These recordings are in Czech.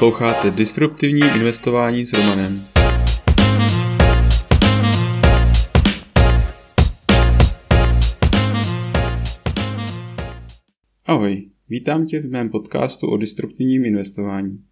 Posloucháte Disruptivní investování s Romanem. Ahoj, vítám tě v mém podcastu o disruptivním investování.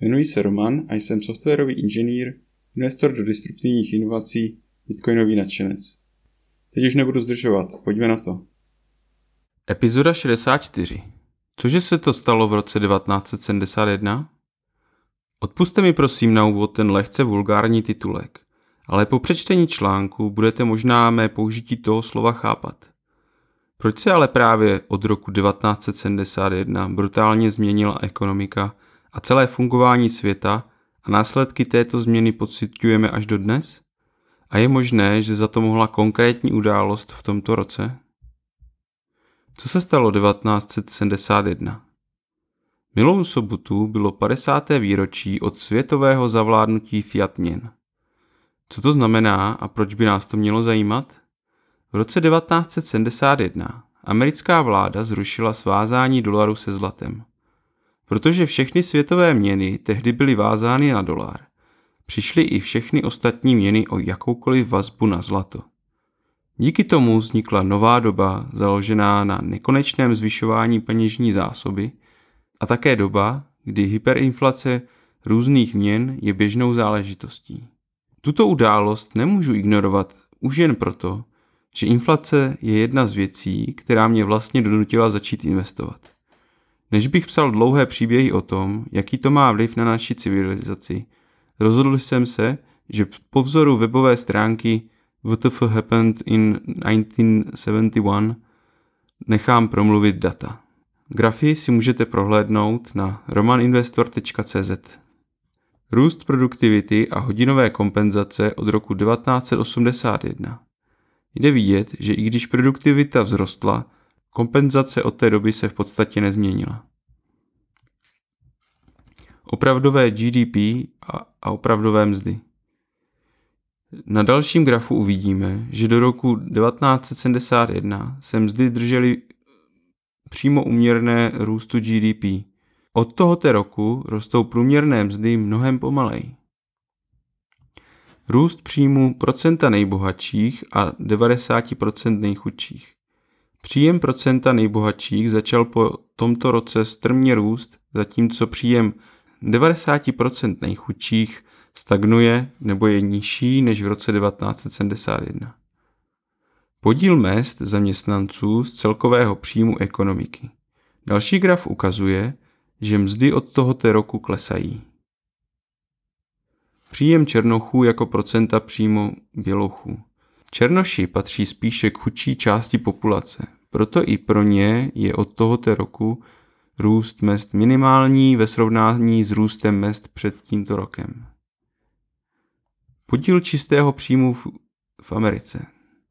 Jmenuji se Roman a jsem softwarový inženýr, investor do disruptivních inovací, bitcoinový nadšenec. Teď už nebudu zdržovat, pojďme na to. Epizoda 64. Cože se to stalo v roce 1971? Odpuste mi prosím na úvod ten lehce vulgární titulek, ale po přečtení článku budete možná mé použití toho slova chápat. Proč se ale právě od roku 1971 brutálně změnila ekonomika a celé fungování světa a následky této změny pocitujeme až do dnes? A je možné, že za to mohla konkrétní událost v tomto roce? Co se stalo 1971? Milou sobotu bylo 50. výročí od světového zavládnutí fiat měn. Co to znamená a proč by nás to mělo zajímat? V roce 1971 americká vláda zrušila svázání dolaru se zlatem. Protože všechny světové měny tehdy byly vázány na dolar, přišly i všechny ostatní měny o jakoukoliv vazbu na zlato. Díky tomu vznikla nová doba založená na nekonečném zvyšování peněžní zásoby a také doba, kdy hyperinflace různých měn je běžnou záležitostí. Tuto událost nemůžu ignorovat už jen proto, že inflace je jedna z věcí, která mě vlastně donutila začít investovat. Než bych psal dlouhé příběhy o tom, jaký to má vliv na naši civilizaci, rozhodl jsem se, že po vzoru webové stránky WTF happened in 1971 nechám promluvit data. Grafy si můžete prohlédnout na romaninvestor.cz. Růst produktivity a hodinové kompenzace od roku 1981. Jde vidět, že i když produktivita vzrostla, kompenzace od té doby se v podstatě nezměnila. Opravdové GDP a, opravdové mzdy. Na dalším grafu uvidíme, že do roku 1971 se mzdy držely přímo uměrné růstu GDP. Od tohoto roku rostou průměrné mzdy mnohem pomalej. Růst příjmu procenta nejbohatších a 90% nejchudších. Příjem procenta nejbohatších začal po tomto roce strmě růst, zatímco příjem 90% nejchudších stagnuje nebo je nižší než v roce 1971. Podíl mest zaměstnanců z celkového příjmu ekonomiky. Další graf ukazuje, že mzdy od tohoto roku klesají. Příjem černochů jako procenta příjmu bělochů. Černoši patří spíše k chudší části populace, proto i pro ně je od tohoto roku růst mest minimální ve srovnání s růstem mest před tímto rokem. Podíl čistého příjmu v, v Americe.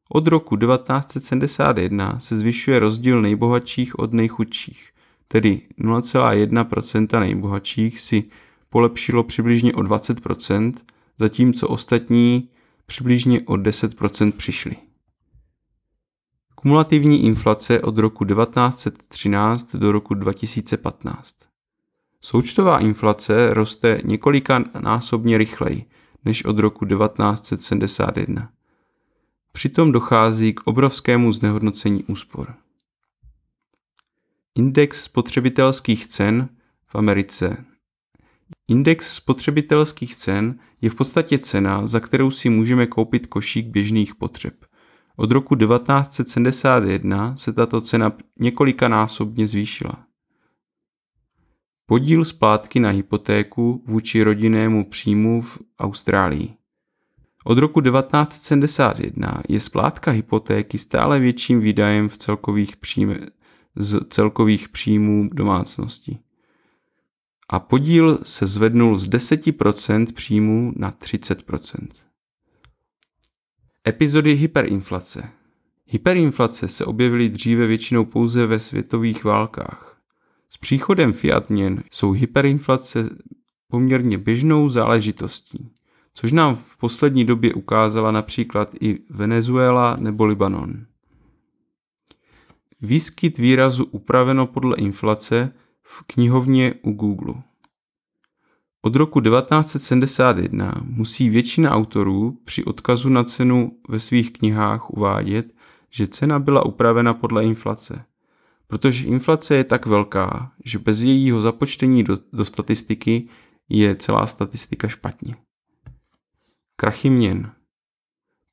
Od roku 1971 se zvyšuje rozdíl nejbohatších od nejchudších, tedy 0,1% nejbohatších si polepšilo přibližně o 20%, zatímco ostatní přibližně o 10% přišli. Kumulativní inflace od roku 1913 do roku 2015. Součtová inflace roste několika násobně rychleji než od roku 1971. Přitom dochází k obrovskému znehodnocení úspor. Index spotřebitelských cen v Americe. Index spotřebitelských cen je v podstatě cena, za kterou si můžeme koupit košík běžných potřeb. Od roku 1971 se tato cena několikanásobně zvýšila. Podíl splátky na hypotéku vůči rodinnému příjmu v Austrálii. Od roku 1971 je splátka hypotéky stále větším výdajem v celkových příjme, z celkových příjmů domácnosti. A podíl se zvednul z 10% příjmů na 30%. Epizody hyperinflace. Hyperinflace se objevily dříve většinou pouze ve světových válkách. S příchodem fiat měn jsou hyperinflace poměrně běžnou záležitostí což nám v poslední době ukázala například i Venezuela nebo Libanon. Výskyt výrazu upraveno podle inflace v knihovně u Google. Od roku 1971 musí většina autorů při odkazu na cenu ve svých knihách uvádět, že cena byla upravena podle inflace. Protože inflace je tak velká, že bez jejího započtení do, do statistiky je celá statistika špatně. Krachy měn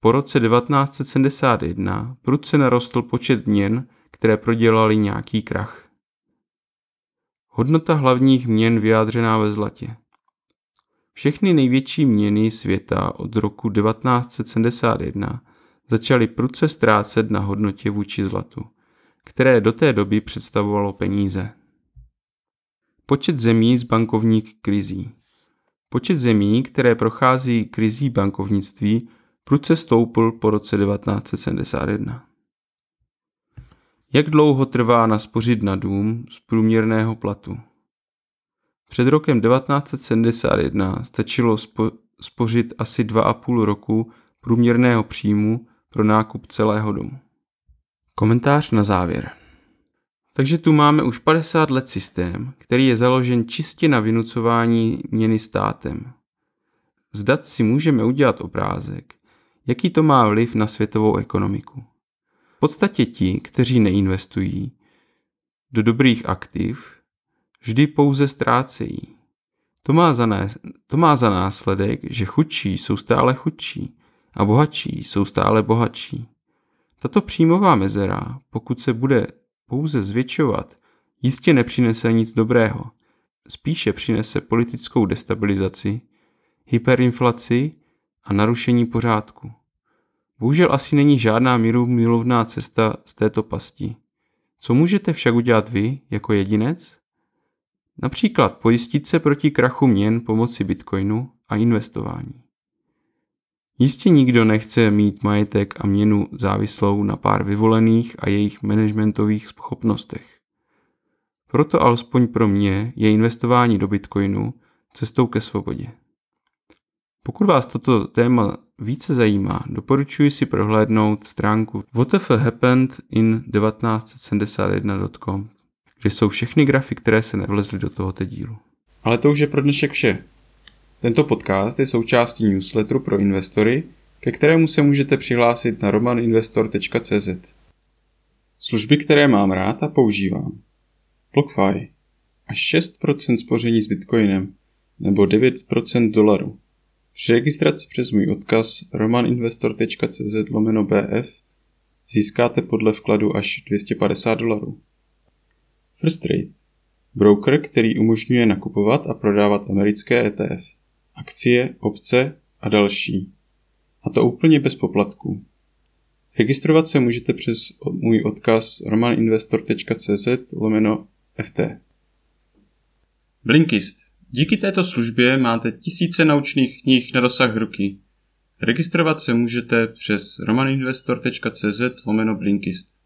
Po roce 1971 prudce narostl počet měn, které prodělali nějaký krach. Hodnota hlavních měn vyjádřená ve zlatě. Všechny největší měny světa od roku 1971 začaly prudce ztrácet na hodnotě vůči zlatu, které do té doby představovalo peníze. Počet zemí z bankovních krizí. Počet zemí, které prochází krizí bankovnictví, prudce stoupl po roce 1971. Jak dlouho trvá naspořit na dům z průměrného platu? Před rokem 1971 stačilo spo, spořit asi 2,5 roku průměrného příjmu pro nákup celého domu. Komentář na závěr. Takže tu máme už 50 let systém, který je založen čistě na vynucování měny státem. Zdat si můžeme udělat obrázek, jaký to má vliv na světovou ekonomiku. V podstatě ti, kteří neinvestují do dobrých aktiv, vždy pouze ztrácejí. To má, za nás, to má za následek, že chudší jsou stále chudší a bohatší jsou stále bohatší. Tato příjmová mezera, pokud se bude pouze zvětšovat, jistě nepřinese nic dobrého. Spíše přinese politickou destabilizaci, hyperinflaci a narušení pořádku. Bohužel asi není žádná míru milovná cesta z této pasti. Co můžete však udělat vy jako jedinec? Například pojistit se proti krachu měn pomocí bitcoinu a investování. Jistě nikdo nechce mít majetek a měnu závislou na pár vyvolených a jejich managementových schopnostech. Proto alespoň pro mě je investování do bitcoinu cestou ke svobodě. Pokud vás toto téma více zajímá, doporučuji si prohlédnout stránku whatfhappenedin1971.com kde jsou všechny grafy, které se nevlezly do tohoto dílu. Ale to už je pro dnešek vše. Tento podcast je součástí newsletteru pro investory, ke kterému se můžete přihlásit na romaninvestor.cz. Služby, které mám rád a používám. BlockFi. Až 6% spoření s Bitcoinem nebo 9% dolaru. Při registraci přes můj odkaz romaninvestor.cz lomeno BF získáte podle vkladu až 250 dolarů. First Trade. Broker, který umožňuje nakupovat a prodávat americké ETF, akcie, opce a další. A to úplně bez poplatků. Registrovat se můžete přes můj odkaz romaninvestor.cz lomeno FT. Blinkist. Díky této službě máte tisíce naučných knih na dosah ruky. Registrovat se můžete přes romaninvestor.cz lomeno Blinkist.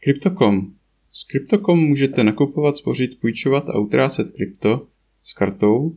Crypto.com s Crypto.com můžete nakupovat, spořit, půjčovat a utrácet krypto s kartou,